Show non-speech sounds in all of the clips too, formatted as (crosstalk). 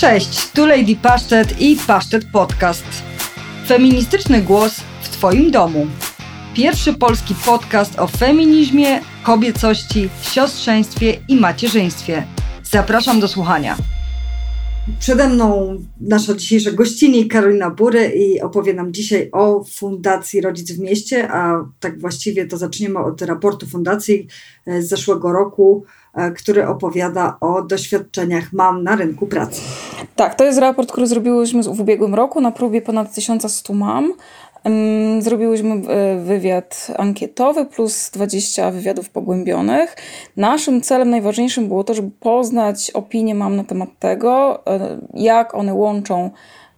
Cześć, tu Lady Pasztet i Pasztet Podcast. Feministyczny głos w Twoim domu. Pierwszy polski podcast o feminizmie, kobiecości, siostrzeństwie i macierzyństwie. Zapraszam do słuchania. Przede mną nasza dzisiejsza gościni Karolina Bury i opowie nam dzisiaj o Fundacji Rodzic w Mieście, a tak właściwie to zaczniemy od raportu Fundacji z zeszłego roku, e, który opowiada o doświadczeniach mam na rynku pracy. Tak, to jest raport, który zrobiłyśmy w ubiegłym roku na próbie ponad 1100 mam. Zrobiłyśmy e, wywiad ankietowy plus 20 wywiadów pogłębionych. Naszym celem najważniejszym było to, żeby poznać opinię mam na temat tego, e, jak one łączą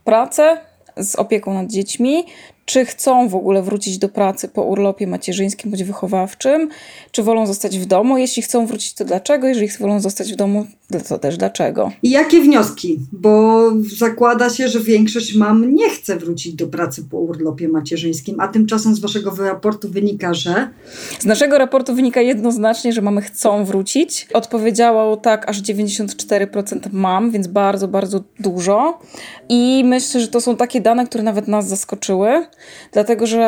pracę z opieką nad dziećmi, czy chcą w ogóle wrócić do pracy po urlopie macierzyńskim bądź wychowawczym, czy wolą zostać w domu. Jeśli chcą wrócić, to dlaczego? Jeżeli wolą zostać w domu, to też dlaczego. I jakie wnioski? Bo zakłada się, że większość mam nie chce wrócić do pracy po urlopie macierzyńskim, a tymczasem z waszego raportu wynika, że... Z naszego raportu wynika jednoznacznie, że mamy chcą wrócić. Odpowiedziało tak aż 94% mam, więc bardzo, bardzo dużo. I myślę, że to są takie dane, które nawet nas zaskoczyły dlatego że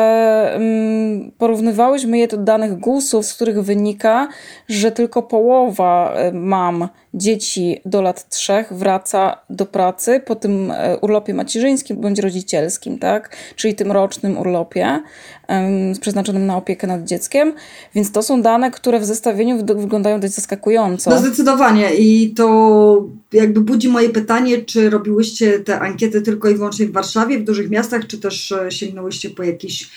mm, porównywałyśmy je do danych GUS-ów, z których wynika, że tylko połowa e, mam dzieci do lat trzech wraca do pracy po tym e, urlopie macierzyńskim bądź rodzicielskim, tak? czyli tym rocznym urlopie przeznaczonym na opiekę nad dzieckiem. Więc to są dane, które w zestawieniu wyglądają dość zaskakująco. No zdecydowanie i to jakby budzi moje pytanie, czy robiłyście te ankiety tylko i wyłącznie w Warszawie, w dużych miastach, czy też e, sięgnęłyście po jakieś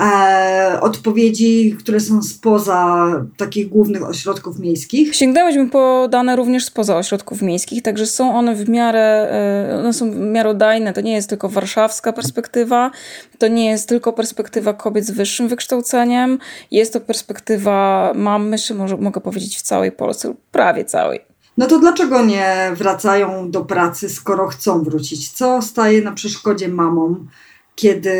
e, odpowiedzi, które są spoza takich głównych ośrodków miejskich. Sięgnęłyśmy po dane również spoza ośrodków miejskich, także są one w miarę, e, one są miarodajne. To nie jest tylko warszawska perspektywa, to nie jest tylko perspektywa kobiet z wyższym wykształceniem, jest to perspektywa, mam myślę, może, mogę powiedzieć w całej Polsce, prawie całej. No to dlaczego nie wracają do pracy, skoro chcą wrócić? Co staje na przeszkodzie mamom? kiedy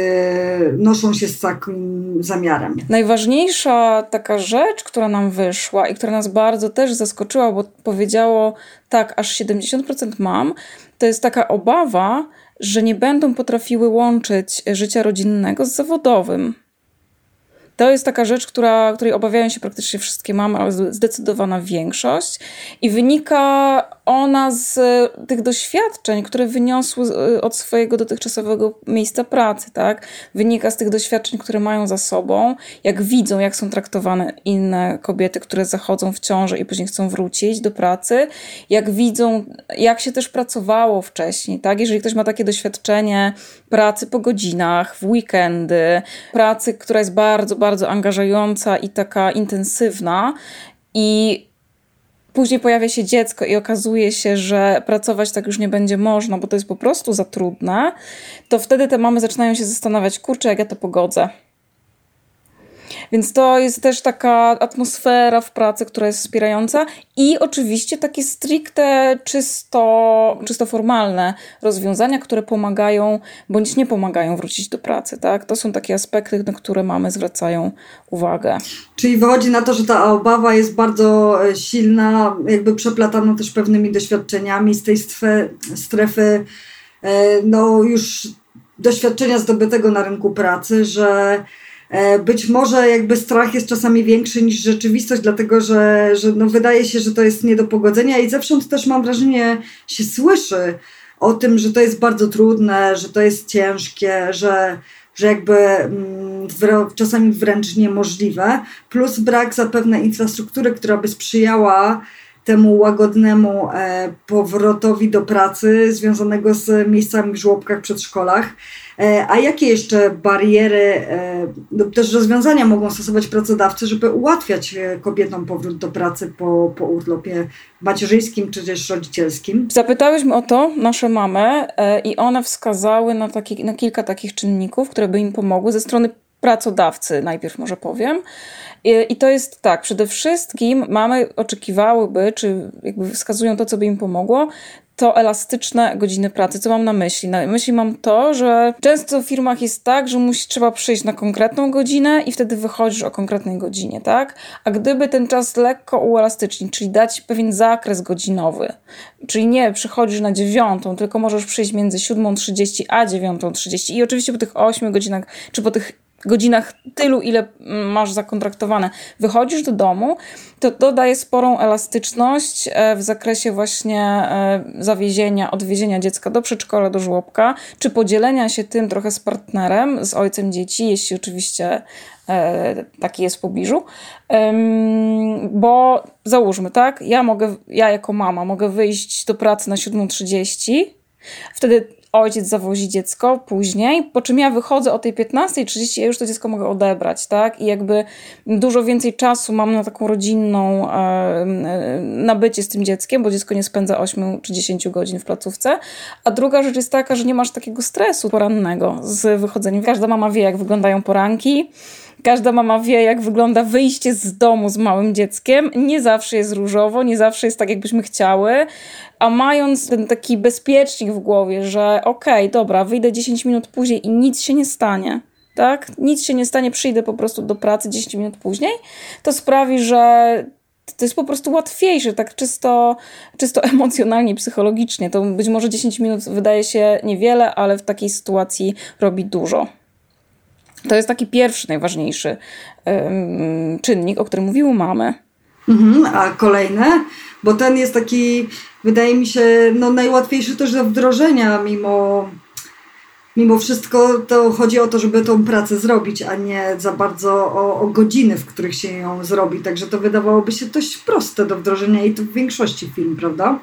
noszą się z takim zamiarem. Najważniejsza taka rzecz, która nam wyszła i która nas bardzo też zaskoczyła, bo powiedziało tak, aż 70% mam, to jest taka obawa, że nie będą potrafiły łączyć życia rodzinnego z zawodowym. To jest taka rzecz, która, której obawiają się praktycznie wszystkie mamy, ale zdecydowana większość. I wynika ona z tych doświadczeń, które wyniosły od swojego dotychczasowego miejsca pracy, tak? Wynika z tych doświadczeń, które mają za sobą, jak widzą, jak są traktowane inne kobiety, które zachodzą w ciąży i później chcą wrócić do pracy, jak widzą, jak się też pracowało wcześniej, tak? Jeżeli ktoś ma takie doświadczenie pracy po godzinach, w weekendy, pracy, która jest bardzo, bardzo angażująca i taka intensywna i później pojawia się dziecko i okazuje się, że pracować tak już nie będzie można, bo to jest po prostu za trudne, to wtedy te mamy zaczynają się zastanawiać, kurczę, jak ja to pogodzę. Więc to jest też taka atmosfera w pracy, która jest wspierająca i oczywiście takie stricte czysto, czysto formalne rozwiązania, które pomagają bądź nie pomagają wrócić do pracy. Tak? To są takie aspekty, na które mamy zwracają uwagę. Czyli wychodzi na to, że ta obawa jest bardzo e, silna, jakby przeplatana też pewnymi doświadczeniami z tej strefy, e, no już doświadczenia zdobytego na rynku pracy, że być może jakby strach jest czasami większy niż rzeczywistość, dlatego że, że no wydaje się, że to jest nie do pogodzenia i zewsząd też mam wrażenie, się słyszy o tym, że to jest bardzo trudne, że to jest ciężkie, że, że jakby mm, czasami wręcz niemożliwe, plus brak zapewne infrastruktury, która by sprzyjała temu łagodnemu e, powrotowi do pracy związanego z miejscami w żłobkach, przedszkolach. E, a jakie jeszcze bariery, e, lub też rozwiązania mogą stosować pracodawcy, żeby ułatwiać kobietom powrót do pracy po, po urlopie macierzyńskim czy też rodzicielskim? Zapytałyśmy o to nasze mamy i one wskazały na, taki, na kilka takich czynników, które by im pomogły ze strony pracodawcy, najpierw może powiem. I to jest tak, przede wszystkim mamy oczekiwałyby, czy jakby wskazują to, co by im pomogło, to elastyczne godziny pracy. Co mam na myśli? Na myśli mam to, że często w firmach jest tak, że musi, trzeba przyjść na konkretną godzinę i wtedy wychodzisz o konkretnej godzinie, tak? A gdyby ten czas lekko uelastycznić, czyli dać pewien zakres godzinowy, czyli nie przychodzisz na dziewiątą, tylko możesz przyjść między 7.30 a 9.30 i oczywiście po tych 8 godzinach, czy po tych godzinach tylu, ile masz zakontraktowane, wychodzisz do domu, to to daje sporą elastyczność e, w zakresie właśnie e, zawiezienia, odwiezienia dziecka do przedszkola, do żłobka, czy podzielenia się tym trochę z partnerem, z ojcem dzieci, jeśli oczywiście e, taki jest w pobliżu. Bo załóżmy, tak, ja mogę, ja jako mama mogę wyjść do pracy na 7.30, wtedy ojciec zawozi dziecko później, po czym ja wychodzę o tej 15.30, ja już to dziecko mogę odebrać, tak? I jakby dużo więcej czasu mam na taką rodzinną e, nabycie z tym dzieckiem, bo dziecko nie spędza 8 czy 10 godzin w placówce. A druga rzecz jest taka, że nie masz takiego stresu porannego z wychodzeniem. Każda mama wie, jak wyglądają poranki. Każda mama wie, jak wygląda wyjście z domu z małym dzieckiem. Nie zawsze jest różowo, nie zawsze jest tak, jakbyśmy chciały. A mając ten taki bezpiecznik w głowie, że okej, okay, dobra, wyjdę 10 minut później i nic się nie stanie, tak? Nic się nie stanie, przyjdę po prostu do pracy 10 minut później, to sprawi, że to jest po prostu łatwiejsze, tak czysto, czysto (laughs) emocjonalnie, psychologicznie. To być może 10 minut wydaje się niewiele, ale w takiej sytuacji robi dużo. To jest taki pierwszy, najważniejszy um, czynnik, o którym mówiły mamy. Mhm, a kolejne? Bo ten jest taki, wydaje mi się, no najłatwiejszy też do wdrożenia, mimo, mimo wszystko to chodzi o to, żeby tą pracę zrobić, a nie za bardzo o, o godziny, w których się ją zrobi. Także to wydawałoby się dość proste do wdrożenia i to w większości film, prawda?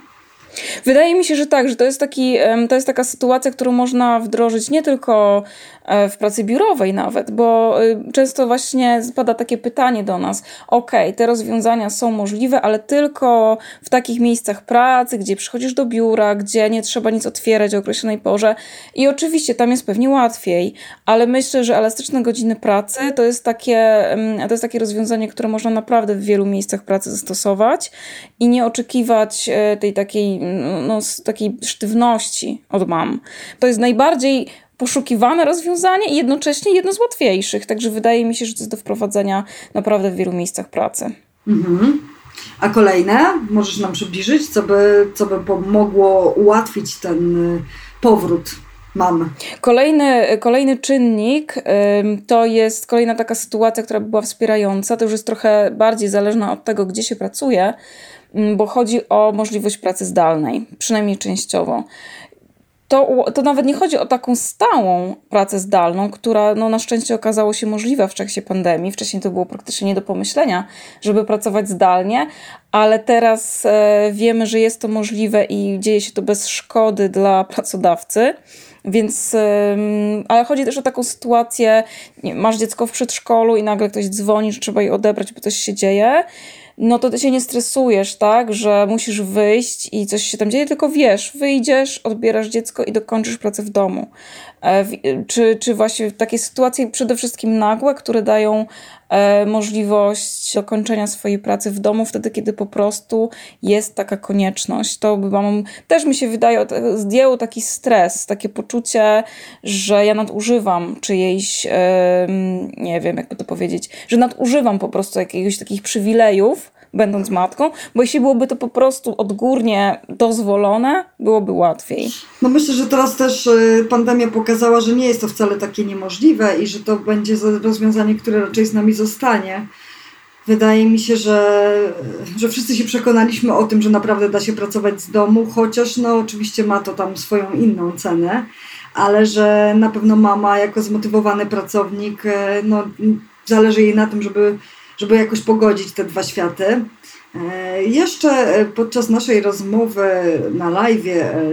Wydaje mi się, że tak, że to jest, taki, to jest taka sytuacja, którą można wdrożyć nie tylko w pracy biurowej nawet, bo y, często właśnie spada takie pytanie do nas, ok, te rozwiązania są możliwe, ale tylko w takich miejscach pracy, gdzie przychodzisz do biura, gdzie nie trzeba nic otwierać o określonej porze i oczywiście tam jest pewnie łatwiej, ale myślę, że elastyczne godziny pracy to jest takie, to jest takie rozwiązanie, które można naprawdę w wielu miejscach pracy zastosować i nie oczekiwać e, tej takiej no, z takiej sztywności od mam. To jest najbardziej poszukiwane rozwiązanie i jednocześnie jedno z łatwiejszych. Także wydaje mi się, że to jest do wprowadzenia naprawdę w wielu miejscach pracy. Mhm. A kolejne możesz nam przybliżyć, co by, co by pomogło ułatwić ten y, powrót mam. Kolejny, kolejny czynnik to jest kolejna taka sytuacja, która by była wspierająca. To już jest trochę bardziej zależna od tego, gdzie się pracuje, bo chodzi o możliwość pracy zdalnej, przynajmniej częściowo. To, to nawet nie chodzi o taką stałą pracę zdalną, która no, na szczęście okazało się możliwa w czasie pandemii. Wcześniej to było praktycznie nie do pomyślenia, żeby pracować zdalnie, ale teraz e, wiemy, że jest to możliwe i dzieje się to bez szkody dla pracodawcy. Więc, ale chodzi też o taką sytuację, masz dziecko w przedszkolu i nagle ktoś dzwoni, że trzeba je odebrać, bo coś się dzieje no to ty się nie stresujesz, tak, że musisz wyjść i coś się tam dzieje, tylko wiesz, wyjdziesz, odbierasz dziecko i dokończysz pracę w domu. E, czy, czy właśnie takie sytuacje przede wszystkim nagłe, które dają e, możliwość dokończenia swojej pracy w domu wtedy, kiedy po prostu jest taka konieczność. To mam, też mi się wydaje, zdjęło taki stres, takie poczucie, że ja nadużywam czyjejś, nie wiem, jakby to powiedzieć, że nadużywam po prostu jakiegoś takich przywilejów, będąc matką, bo jeśli byłoby to po prostu odgórnie dozwolone, byłoby łatwiej. No myślę, że teraz też y, pandemia pokazała, że nie jest to wcale takie niemożliwe i że to będzie rozwiązanie, które raczej z nami zostanie. Wydaje mi się, że, że wszyscy się przekonaliśmy o tym, że naprawdę da się pracować z domu, chociaż no oczywiście ma to tam swoją inną cenę, ale że na pewno mama jako zmotywowany pracownik, y, no zależy jej na tym, żeby żeby jakoś pogodzić te dwa światy. E, jeszcze e, podczas naszej rozmowy na live, e,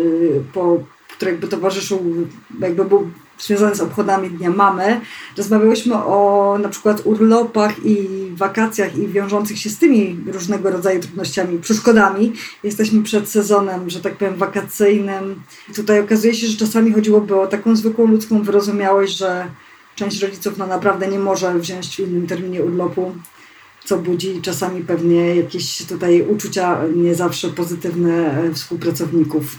po, który jakby towarzyszył, jakby był związany z obchodami Dnia Mamy, rozmawiałyśmy o na przykład urlopach i wakacjach i wiążących się z tymi różnego rodzaju trudnościami, przeszkodami. Jesteśmy przed sezonem, że tak powiem, wakacyjnym. I tutaj okazuje się, że czasami chodziłoby o taką zwykłą ludzką wyrozumiałość, że część rodziców no naprawdę nie może wziąć w innym terminie urlopu co budzi czasami pewnie jakieś tutaj uczucia nie zawsze pozytywne e, współpracowników.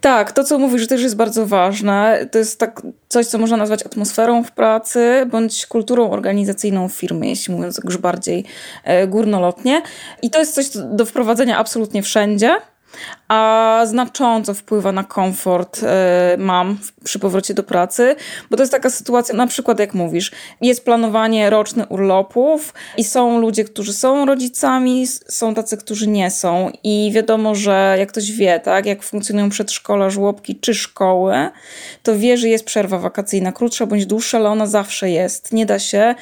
Tak, to co mówisz też jest bardzo ważne. To jest tak coś, co można nazwać atmosferą w pracy, bądź kulturą organizacyjną w firmie, jeśli mówiąc już bardziej e, górnolotnie. I to jest coś do wprowadzenia absolutnie wszędzie a znacząco wpływa na komfort y, mam przy powrocie do pracy, bo to jest taka sytuacja, na przykład jak mówisz, jest planowanie rocznych urlopów i są ludzie, którzy są rodzicami, są tacy, którzy nie są i wiadomo, że jak ktoś wie, tak, jak funkcjonują przedszkola, żłobki czy szkoły, to wie, że jest przerwa wakacyjna, krótsza bądź dłuższa, ale ona zawsze jest. Nie da się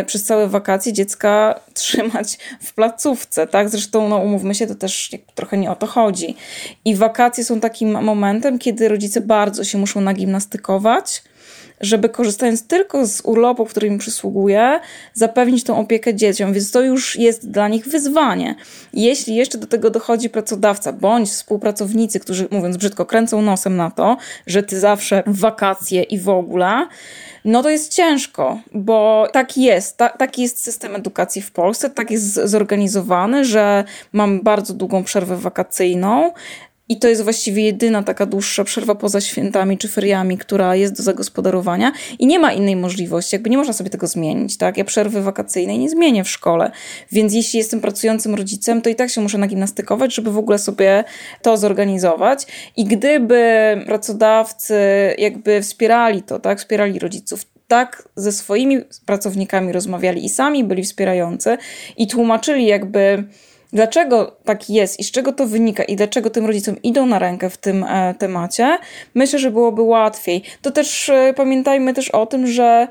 y, przez całe wakacje dziecka (laughs) trzymać w placówce, tak, zresztą no umówmy się, to też trochę nie o to chodzi. I wakacje są takim momentem, kiedy rodzice bardzo się muszą nagimnastykować, żeby korzystając tylko z urlopów, który im przysługuje, zapewnić tą opiekę dzieciom, więc to już jest dla nich wyzwanie. Jeśli jeszcze do tego dochodzi pracodawca bądź współpracownicy, którzy mówiąc brzydko kręcą nosem na to, że ty zawsze wakacje i w ogóle, no to jest ciężko, bo tak jest, ta, taki jest system edukacji w Polsce, tak jest zorganizowany, że mam bardzo długą przerwę wakacyjną, i to jest właściwie jedyna taka dłuższa przerwa poza świętami czy feriami, która jest do zagospodarowania i nie ma innej możliwości, jakby nie można sobie tego zmienić, tak? Ja przerwy wakacyjnej nie zmienię w szkole, więc jeśli jestem pracującym rodzicem, to i tak się muszę nagimnastykować, żeby w ogóle sobie to zorganizować i gdyby pracodawcy jakby wspierali to, tak? Wspierali rodziców, tak ze swoimi pracownikami rozmawiali i sami byli wspierający i tłumaczyli jakby Dlaczego tak jest i z czego to wynika i dlaczego tym rodzicom idą na rękę w tym e, temacie, myślę, że byłoby łatwiej. To też e, pamiętajmy też o tym, że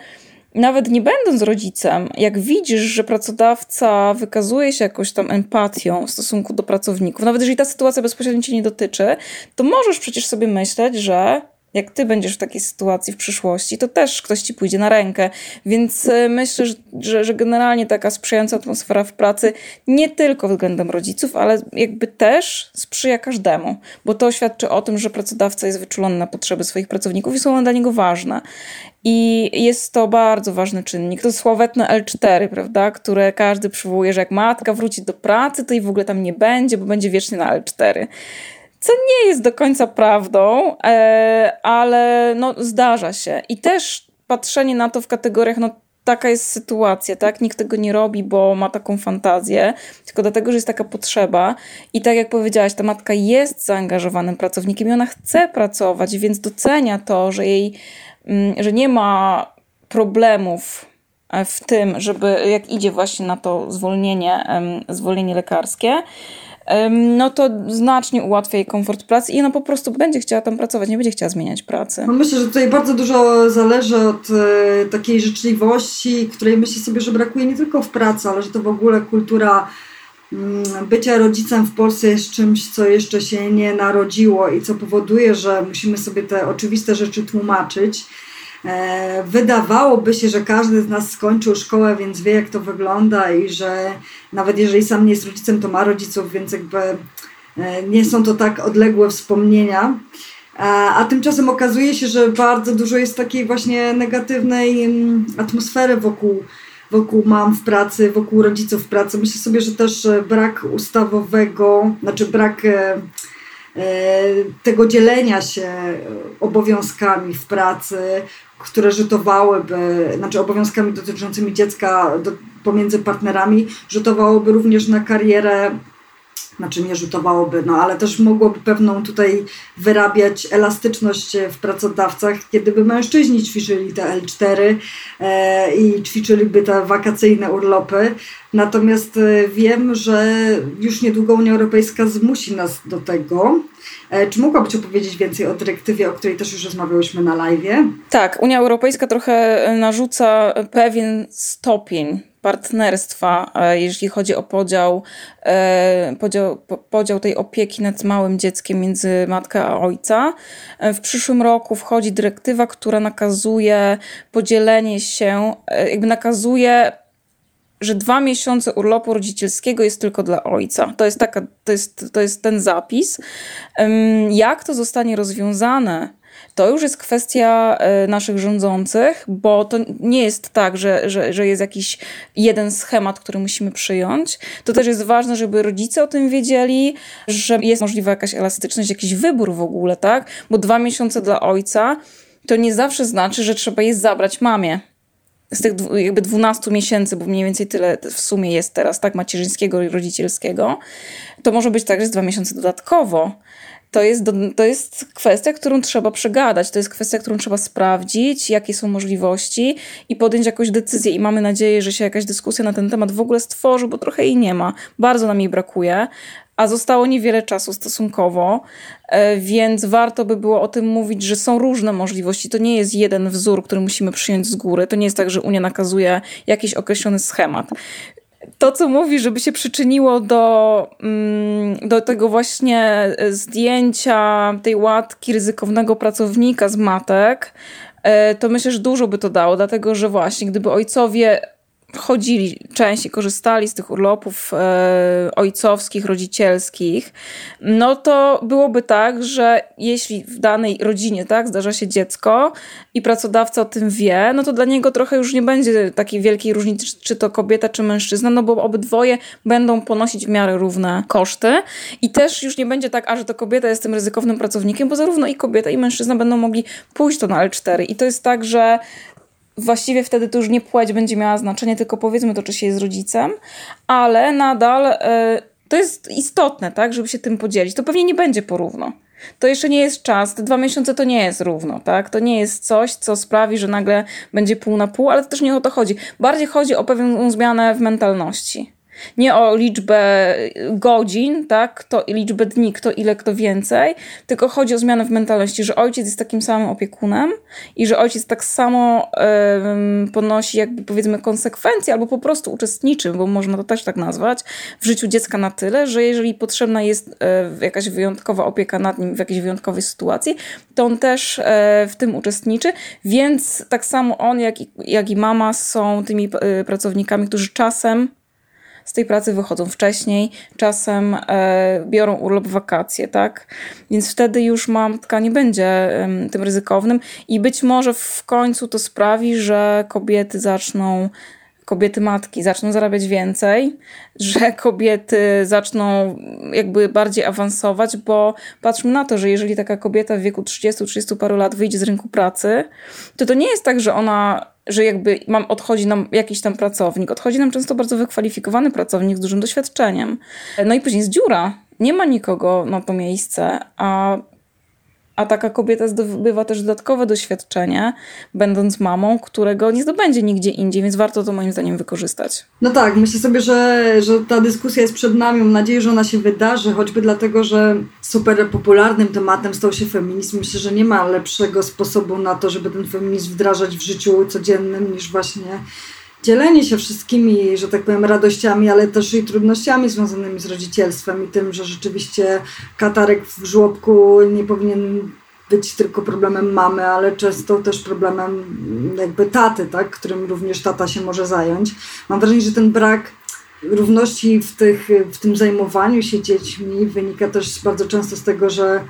nawet nie będąc rodzicem, jak widzisz, że pracodawca wykazuje się jakąś tam empatią w stosunku do pracowników, nawet jeżeli ta sytuacja bezpośrednio cię nie dotyczy, to możesz przecież sobie myśleć, że jak ty będziesz w takiej sytuacji w przyszłości, to też ktoś ci pójdzie na rękę. Więc e, myślę, że, że generalnie taka sprzyjająca atmosfera w pracy nie tylko względem rodziców, ale jakby też sprzyja każdemu, bo to świadczy o tym, że pracodawca jest wyczulony na potrzeby swoich pracowników i są one dla niego ważne. I jest to bardzo ważny czynnik. To sławetne L4, prawda, które każdy przywołuje, że jak matka wróci do pracy, to i w ogóle tam nie będzie, bo będzie wiecznie na L4 co nie jest do końca prawdą, e, ale no, zdarza się. I też patrzenie na to w kategoriach, no taka jest sytuacja, tak? Nikt tego nie robi, bo ma taką fantazję, tylko dlatego, że jest taka potrzeba. I tak jak powiedziałaś, ta matka jest zaangażowanym pracownikiem i ona chce pracować, więc docenia to, że jej, mm, że nie ma problemów e, w tym, żeby jak idzie właśnie na to zwolnienie, zwolnienie lekarskie, no to znacznie ułatwia jej komfort pracy i ona po prostu będzie chciała tam pracować, nie będzie chciała zmieniać pracy. No myślę, że tutaj bardzo dużo zależy od e, takiej życzliwości, której myślę sobie, że brakuje nie tylko w pracy, ale że to w ogóle kultura mm, bycia rodzicem w Polsce jest czymś, co jeszcze się nie narodziło i co powoduje, że musimy sobie te oczywiste rzeczy tłumaczyć wydawałoby się, że każdy z nas skończył szkołę, więc wie, jak to wygląda i że nawet jeżeli sam nie jest rodzicem, to ma rodziców, więc jakby e, nie są to tak odległe wspomnienia. A, tymczasem okazuje się, że bardzo dużo jest takiej właśnie negatywnej mm, atmosfery wokół, wokół mam w pracy, wokół rodziców w pracy. Myślę sobie, że też brak ustawowego, znaczy brak e, tego dzielenia się obowiązkami w pracy, które rzutowałyby, znaczy obowiązkami dotyczącymi dziecka do, pomiędzy partnerami, rzutowałoby również na karierę, znaczy nie rzutowałoby, no ale też mogłoby pewną tutaj wyrabiać elastyczność w pracodawcach, kiedy by mężczyźni ćwiczyli te L4 e, i ćwiczyliby te wakacyjne urlopy. Natomiast e, wiem, że już niedługo Unia Europejska zmusi nas do tego, E, czy mogłabyś opowiedzieć więcej o dyrektywie, o której też już rozmawiałyśmy na live? Tak, Unia Europejska trochę e, narzuca pewien stopień partnerstwa, e, jeśli chodzi o podział, podział, podział tej opieki nad małym dzieckiem między matkę a ojca. W przyszłym roku wchodzi dyrektywa, która nakazuje podzielenie się, jakby nakazuje że dwa miesiące urlopu rodzicielskiego jest tylko dla ojca. To jest, taka, to jest, to jest ten zapis. Jak to zostanie rozwiązane? To już jest kwestia e, naszych rządzących, bo to nie jest tak, że, że, że jest jakiś jeden schemat, który musimy przyjąć. To też jest ważne, żeby rodzice o tym wiedzieli, że jest możliwa jakaś elastyczność, jakiś wybór w ogóle, tak? Bo dwa miesiące dla ojca to nie zawsze znaczy, że trzeba je zabrać mamie z tych jakby 12 miesięcy, bo mniej więcej tyle w sumie jest teraz, tak, macierzyńskiego i rodzicielskiego, to może być także z dwa miesiące dodatkowo. To jest, to jest kwestia, którą trzeba przegadać. To jest kwestia, którą trzeba sprawdzić, jakie są możliwości i podjąć jakąś decyzję. I mamy nadzieję, że się jakaś dyskusja na ten temat w ogóle stworzy, bo trochę jej nie ma. Bardzo nam jej brakuje a zostało niewiele czasu stosunkowo, e, więc warto by było o tym mówić, że są różne możliwości. To nie jest jeden wzór, który musimy przyjąć z góry. To nie jest tak, że Unia nakazuje jakiś określony schemat. To, co mówi, żeby się przyczyniło do, mm, do tego właśnie zdjęcia tej łatki ryzykownego pracownika z matek, e, to myślę, że dużo by to dało, dlatego że właśnie gdyby ojcowie chodzili częściej, korzystali z tych urlopów e, ojcowskich, rodzicielskich, no to byłoby tak, że jeśli w danej rodzinie tak zdarza się dziecko i pracodawca o tym wie, no to dla niego trochę już nie będzie takiej wielkiej różnicy, czy to kobieta, czy mężczyzna, no bo obydwoje będą ponosić w miarę równe koszty i też już nie będzie tak, a że to kobieta jest tym ryzykownym pracownikiem, bo zarówno i kobieta, i mężczyzna będą mogli pójść to na L4 i to jest tak, że właściwie wtedy to już nie płeć będzie miała znaczenie, tylko powiedzmy to, czy się jest rodzicem, ale nadal y, to jest istotne, tak, żeby się tym podzielić. To pewnie nie będzie porówno. To jeszcze nie jest czas, te dwa miesiące to nie jest równo, tak? To nie jest coś, co sprawi, że nagle będzie pół na pół, ale to też nie o to chodzi. Bardziej chodzi o pewną zmianę w mentalności. Nie o liczbę godzin, tak, kto, liczbę dni, kto ile, kto więcej, tylko chodzi o zmianę w mentalności, że ojciec jest takim samym opiekunem i że ojciec tak samo ponosi jakby powiedzmy konsekwencje albo po prostu uczestniczy, bo można to też tak nazwać, w życiu dziecka na tyle, że jeżeli potrzebna jest y, jakaś wyjątkowa opieka nad nim w jakiejś wyjątkowej sytuacji, to on też y, w tym uczestniczy, więc tak samo on, jak i, jak i mama są tymi pracownikami, którzy czasem z tej pracy wychodzą wcześniej, czasem e, biorą urlop wakacje, tak? Więc wtedy już matka nie będzie tym ryzykownym i być może w końcu to sprawi, że kobiety zaczną kobiety matki zaczną zarabiać więcej, że (laughs) kobiety zaczną jakby bardziej awansować, bo patrzmy na to, że jeżeli taka kobieta w wieku 30-30 paru lat wyjdzie z rynku pracy, to to nie jest tak, że ona że jakby mam, odchodzi nam jakiś tam pracownik. Odchodzi nam często bardzo wykwalifikowany pracownik z dużym doświadczeniem. No i później jest dziura. Nie ma nikogo na to miejsce, a a taka kobieta zdobywa też dodatkowe doświadczenie, będąc mamą, którego nie zdobędzie nigdzie indziej, więc warto to moim zdaniem wykorzystać. No tak, myślę sobie, że, że ta dyskusja jest przed nami. Mam nadzieję, że ona się wydarzy, choćby dlatego, że super popularnym tematem stał się feminizm. Myślę, że nie ma lepszego sposobu na to, żeby ten feminizm wdrażać w życiu codziennym niż właśnie dzielenie się wszystkimi, że tak powiem, radościami, ale też i trudnościami związanymi z rodzicielstwem i tym, że rzeczywiście katarek w żłobku nie powinien być tylko problemem mamy, ale często też problemem jakby taty, tak, którym również tata się może zająć. Mam wrażenie, że ten brak równości w, tych, w tym zajmowaniu się dziećmi wynika też bardzo często z tego, że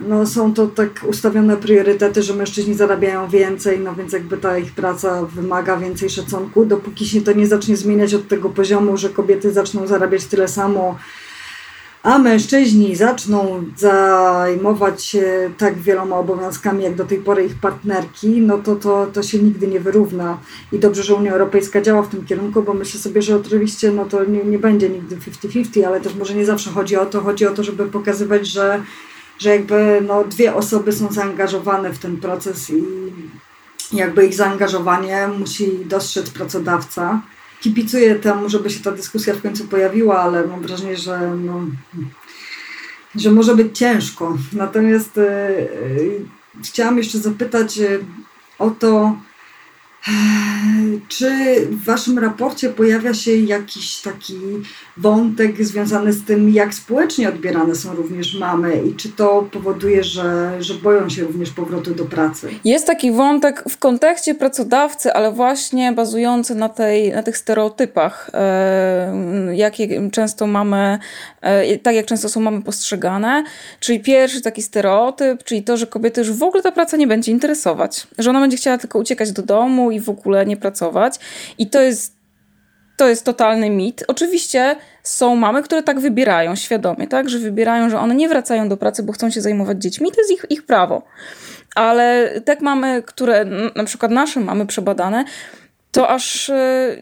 no, są to tak ustawione priorytety, że mężczyźni zarabiają więcej, no więc jakby ta ich praca wymaga więcej szacunku. Dopóki się to nie zacznie zmieniać od tego poziomu, że kobiety zaczną zarabiać tyle samo, a mężczyźni zaczną zajmować się tak wieloma obowiązkami, jak do tej pory ich partnerki, no to, to, to się nigdy nie wyrówna. I dobrze, że Unia Europejska działa w tym kierunku, bo myślę sobie, że oczywiście no to nie, nie będzie nigdy 50-50, ale też może nie zawsze chodzi o to, chodzi o to, żeby pokazywać, że że jakby no, dwie osoby są zaangażowane w ten proces i jakby ich zaangażowanie musi dostrzec pracodawca. Kipicuję temu, żeby się ta dyskusja w końcu pojawiła, ale mam wrażenie, że, no, że może być ciężko. Natomiast yy, chciałam jeszcze zapytać o to, czy w Waszym raporcie pojawia się jakiś taki wątek związany z tym, jak społecznie odbierane są również mamy i czy to powoduje, że, że boją się również powrotu do pracy? Jest taki wątek w kontekście pracodawcy, ale właśnie bazujący na, tej, na tych stereotypach, e, jakie często mamy, e, tak jak często są mamy postrzegane. Czyli pierwszy taki stereotyp, czyli to, że kobiety już w ogóle ta praca nie będzie interesować, że ona będzie chciała tylko uciekać do domu i w ogóle nie pracować. I to jest to jest totalny mit. Oczywiście są mamy, które tak wybierają świadomie, tak, że wybierają, że one nie wracają do pracy, bo chcą się zajmować dziećmi. To jest ich, ich prawo. Ale tak mamy, które na przykład nasze mamy przebadane, to aż e,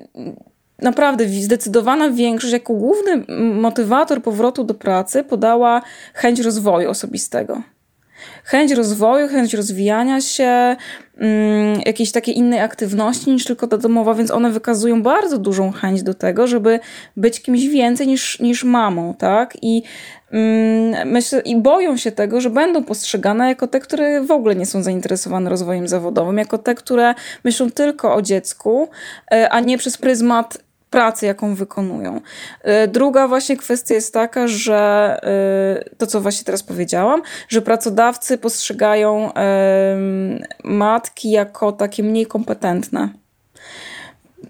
naprawdę zdecydowana większość jako główny motywator powrotu do pracy podała chęć rozwoju osobistego chęć rozwoju, chęć rozwijania się, mm, jakiejś takiej innej aktywności niż tylko ta domowa, więc one wykazują bardzo dużą chęć do tego, żeby być kimś więcej niż, niż mamą, tak? I mm, myślę, i boją się tego, że będą postrzegane jako te, które w ogóle nie są zainteresowane rozwojem zawodowym, jako te, które myślą tylko o dziecku, e, a nie przez pryzmat pracy, jaką wykonują. E, druga właśnie kwestia jest taka, że e, to, co właśnie teraz powiedziałam, że pracodawcy postrzegają matki jako takie mniej kompetentne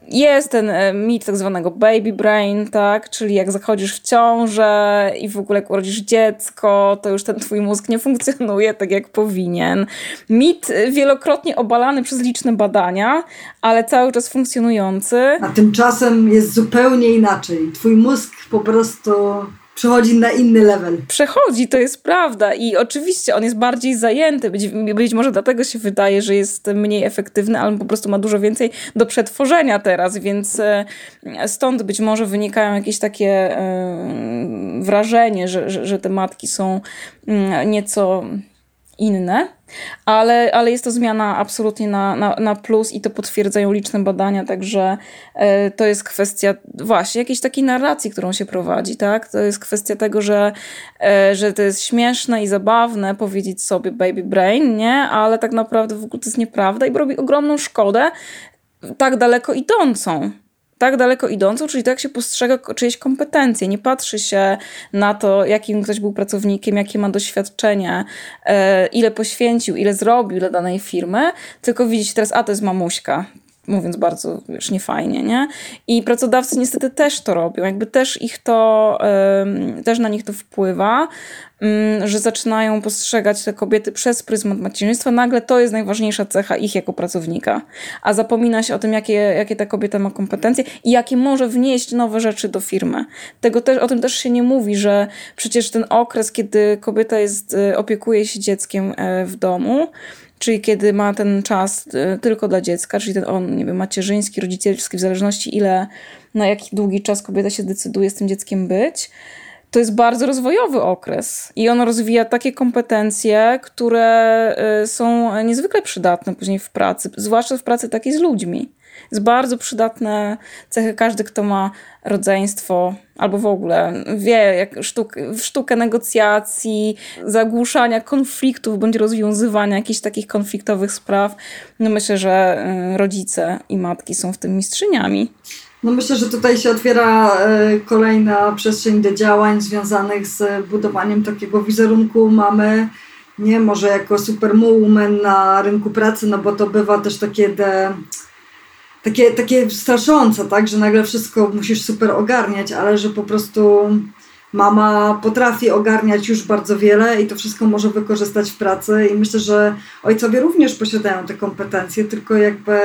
jest ten e, mit tak zwanego baby brain, tak? Czyli jak zachodzisz w ciążę i w ogóle jak urodzisz dziecko, to już ten twój mózg nie funkcjonuje tak jak powinien. Mit wielokrotnie obalany przez liczne badania, ale cały czas funkcjonujący. A tymczasem jest zupełnie inaczej. Twój mózg po prostu przechodzi na inny level. Przechodzi, to jest prawda. I oczywiście on jest bardziej zajęty. Być, być może dlatego się wydaje, że jest mniej efektywny, ale po prostu ma dużo więcej do przetworzenia teraz, więc e, stąd być może wynikają jakieś takie e, wrażenie, że, że, że te matki są mm, nieco inne, ale, ale jest to zmiana absolutnie na, na, na plus i to potwierdzają liczne badania, także e, to jest kwestia właśnie jakiejś takiej narracji, którą się prowadzi, tak? To jest kwestia tego, że, e, że to jest śmieszne i zabawne powiedzieć sobie baby brain, nie? Ale tak naprawdę w ogóle to jest nieprawda i robi ogromną szkodę tak daleko idącą tak daleko idącą, czyli to, jak się postrzega czyjeś kompetencje. Nie patrzy się na to, jakim ktoś był pracownikiem, jakie ma doświadczenie, e, ile poświęcił, ile zrobił dla danej firmy, tylko widzieć teraz, a to jest mamuśka, mówiąc bardzo już niefajnie, nie? I pracodawcy niestety też to robią, jakby też ich to, też na nich to wpływa, mm, że zaczynają postrzegać te kobiety przez pryzmat macierzyństwa, nagle to jest najważniejsza cecha ich jako pracownika, a zapomina się o tym, jakie, jakie ta kobieta ma kompetencje i jakie może wnieść nowe rzeczy do firmy. Tego też, o tym też się nie mówi, że przecież ten okres, kiedy kobieta jest, y, opiekuje się dzieckiem e, w domu, czyli kiedy ma ten czas y, tylko dla dziecka, czyli ten on, nie wiem, macierzyński, rodzicielski, w zależności ile, na jaki długi czas kobieta się decyduje z tym dzieckiem być, to jest bardzo rozwojowy okres i on rozwija takie kompetencje, które y, są niezwykle przydatne później w pracy, zwłaszcza w pracy takiej z ludźmi. Jest bardzo przydatne cechy. Każdy, kto ma rodzeństwo, albo w ogóle wie jak sztuk, sztukę negocjacji, zagłuszania konfliktów, bądź rozwiązywania jakichś takich konfliktowych spraw. No myślę, że y, rodzice i matki są w tym mistrzyniami. No myślę, że tutaj się otwiera y, kolejna przestrzeń do działań związanych z budowaniem takiego wizerunku mamy, nie może jako superwoman na rynku pracy, no bo to bywa też takie de, takie, takie straszące, tak, że nagle wszystko musisz super ogarniać, ale że po prostu mama potrafi ogarniać już bardzo wiele i to wszystko może wykorzystać w pracy i myślę, że ojcowie również posiadają te kompetencje, tylko jakby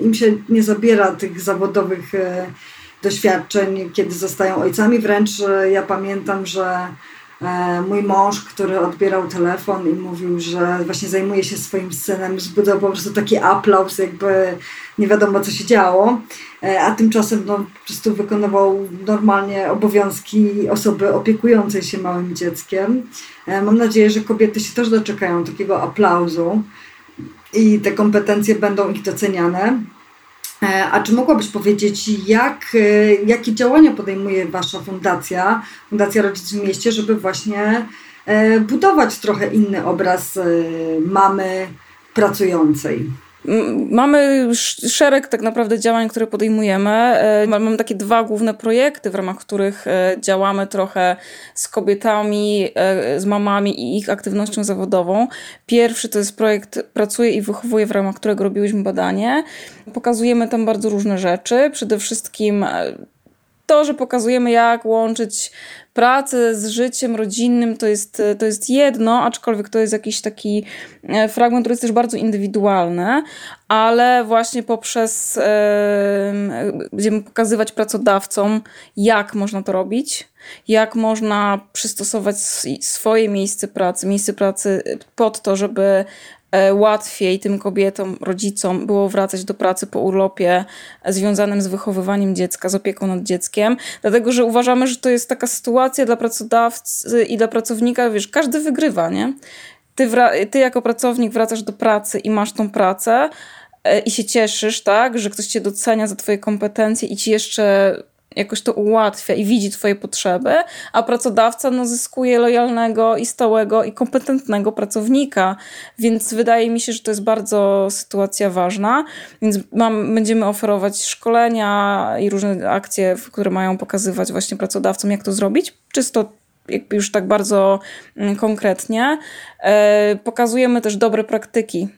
im się nie zabiera tych zawodowych e, doświadczeń, kiedy zostają ojcami. Wręcz e, ja pamiętam, że mój mąż, który odbierał telefon i mówił, że właśnie zajmuje się swoim synem, wzbudzał po prostu taki aplauz, jakby nie wiadomo co się działo, e, a tymczasem no, po prostu wykonywał normalnie obowiązki osoby opiekującej się małym dzieckiem. E, mam nadzieję, że kobiety się też doczekają takiego aplauzu i te kompetencje będą ich doceniane. E, a czy mogłabyś powiedzieć, jak, e, jakie działania podejmuje Wasza fundacja, Fundacja Rodzic w Mieście, żeby właśnie e, budować trochę inny obraz mamy pracującej? Mamy szereg tak naprawdę działań, które podejmujemy. E, mamy takie dwa główne projekty, w ramach których e, działamy trochę z kobietami, e, z mamami i ich aktywnością zawodową. Pierwszy to jest projekt Pracuję i wychowuję, w ramach którego robiłyśmy badanie. Pokazujemy tam bardzo różne rzeczy. Przede wszystkim to, że pokazujemy, jak łączyć pracę z życiem rodzinnym, to jest, to jest jedno, aczkolwiek to jest jakiś taki e, fragment, który jest też bardzo indywidualny, ale właśnie poprzez yy, będziemy pokazywać pracodawcom, jak można to robić, jak można przystosować swoje miejsce pracy, miejsce pracy pod to, żeby E, łatwiej tym kobietom, rodzicom było wracać do pracy po urlopie związanym z wychowywaniem dziecka, z opieką nad dzieckiem, dlatego że uważamy, że to jest taka sytuacja dla pracodawcy i dla pracownika, wiesz, każdy wygrywa, nie? Ty, ty jako pracownik wracasz do pracy i masz tą pracę e, i się cieszysz, tak, że ktoś cię docenia za twoje kompetencje i ci jeszcze jakoś to ułatwia i widzi Twoje potrzeby, a pracodawca no, zyskuje lojalnego i stałego i kompetentnego pracownika. Więc wydaje mi się, że to jest bardzo sytuacja ważna. Więc mam, będziemy oferować szkolenia i różne akcje, które mają pokazywać właśnie pracodawcom, jak to zrobić. Czysto jakby już tak bardzo mm, konkretnie. E, pokazujemy też dobre praktyki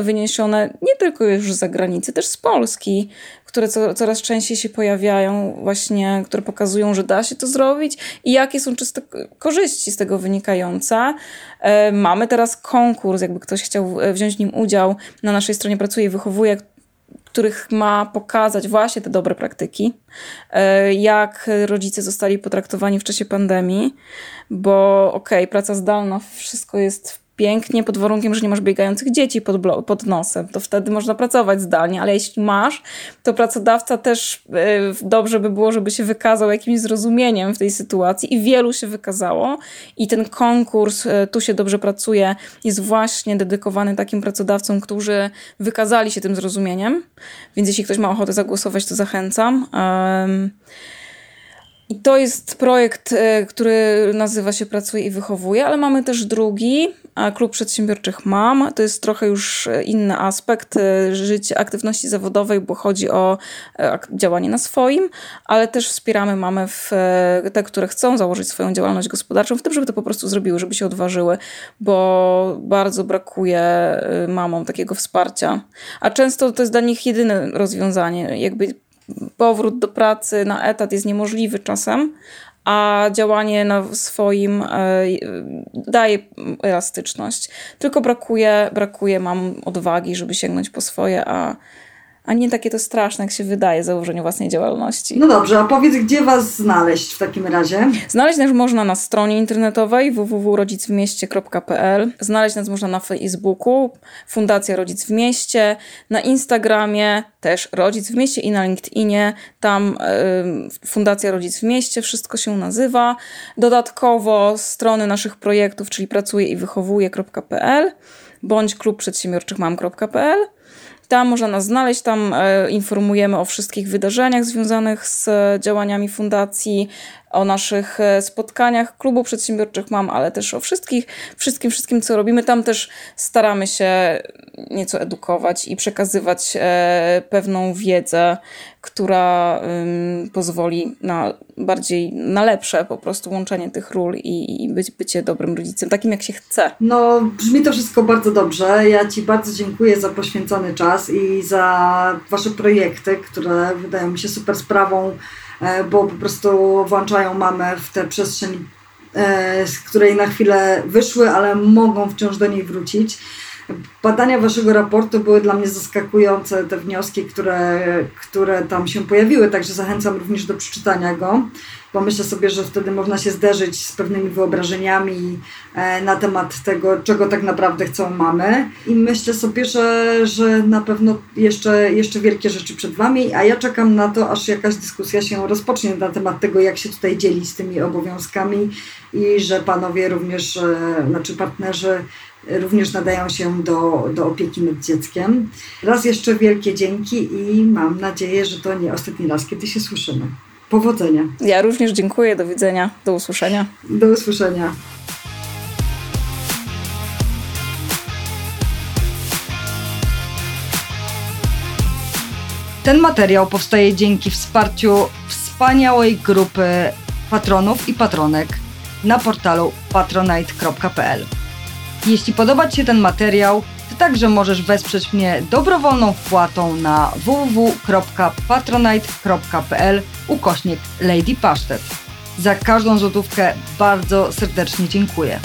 wyniesione nie tylko już z zagranicy, też z Polski, które co, coraz częściej się pojawiają, właśnie, które pokazują, że da się to zrobić i jakie są czyste korzyści z tego wynikające. E, mamy teraz konkurs, jakby ktoś chciał e, wziąć w nim udział, na naszej stronie pracuje i wychowuje, których ma pokazać właśnie te dobre praktyki, e, jak rodzice zostali potraktowani w czasie pandemii, bo okej, okay, praca zdalna, wszystko jest pięknie pod warunkiem, że nie masz biegających dzieci pod, pod nosem. To wtedy można pracować zdalnie, ale jeśli masz, to pracodawca też yy, dobrze by było, żeby się wykazał jakimś zrozumieniem w tej sytuacji i wielu się wykazało. I ten konkurs yy, Tu się dobrze pracuje jest właśnie dedykowany takim pracodawcom, którzy wykazali się tym zrozumieniem. Więc jeśli ktoś ma ochotę zagłosować, to zachęcam. I to jest projekt, e, który nazywa się Pracuję i wychowuję, ale mamy też drugi, Klub Przedsiębiorczych Mam. To jest trochę już inny aspekt e, życia, aktywności zawodowej, bo chodzi o e, działanie na swoim, ale też wspieramy mamy w te, które chcą założyć swoją działalność gospodarczą, w tym, żeby to po prostu zrobiły, żeby się odważyły, bo bardzo brakuje mamom takiego wsparcia. A często to jest dla nich jedyne rozwiązanie, jakby powrót do pracy na etat jest niemożliwy czasem, a działanie na swoim e, daje elastyczność. Tylko brakuje, brakuje mam odwagi, żeby sięgnąć po swoje, a a nie takie to straszne, jak się wydaje, założenie własnej działalności. No dobrze, a powiedz, gdzie Was znaleźć w takim razie? Znaleźć nas można na stronie internetowej www.rodzicwmieście.pl Znaleźć nas można na Facebooku, Fundacja Rodzic w Mieście, na Instagramie też Rodzic w Mieście i na LinkedInie, tam y, Fundacja Rodzic w Mieście, wszystko się nazywa. Dodatkowo strony naszych projektów, czyli pracuję i wychowuję.pl bądź klubprzedsiębiorczych.mam.pl tam można nas znaleźć, tam e, informujemy o wszystkich wydarzeniach związanych z działaniami fundacji, o naszych e, spotkaniach klubu przedsiębiorczych mam, ale też o wszystkich, wszystkim, wszystkim, co robimy. Tam też staramy się nieco edukować i przekazywać e, pewną wiedzę, która pozwoli na bardziej, na lepsze po prostu łączenie tych ról i, i być, bycie dobrym rodzicem, takim jak się chce. No, brzmi to wszystko bardzo dobrze. Ja Ci bardzo dziękuję za poświęcony czas i za Wasze projekty, które wydają mi się super sprawą bo po prostu włączają mamę w tę przestrzeń, e, z której na chwilę wyszły, ale mogą wciąż do niej wrócić. Badania waszego raportu były dla mnie zaskakujące, te wnioski, które, które tam się pojawiły, także zachęcam również do przeczytania go bo myślę sobie, że wtedy można się zderzyć z pewnymi wyobrażeniami e, na temat tego, czego tak naprawdę chcą mamy. I myślę sobie, że, że na pewno jeszcze, jeszcze wielkie rzeczy przed Wami, a ja czekam na to, aż jakaś dyskusja się rozpocznie na temat tego, jak się tutaj dzielić z tymi obowiązkami i że panowie również, e, znaczy partnerzy również nadają się do, do opieki nad dzieckiem. Raz jeszcze wielkie dzięki i mam nadzieję, że to nie ostatni raz, kiedy się słyszymy. Powodzenia. Ja również dziękuję. Do widzenia. Do usłyszenia. Do usłyszenia. Ten materiał powstaje dzięki wsparciu wspaniałej grupy patronów i patronek na portalu patronite.pl. Jeśli podoba Ci się ten materiał, także możesz wesprzeć mnie dobrowolną wpłatą na www.patronite.pl ukośnik Lady Pasztet. Za każdą złotówkę bardzo serdecznie dziękuję.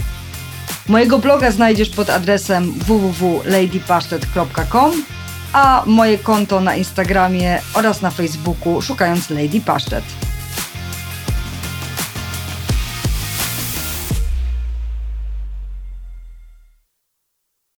Mojego bloga znajdziesz pod adresem www.ladypasztet.com, a moje konto na Instagramie oraz na Facebooku szukając Lady Pasztet.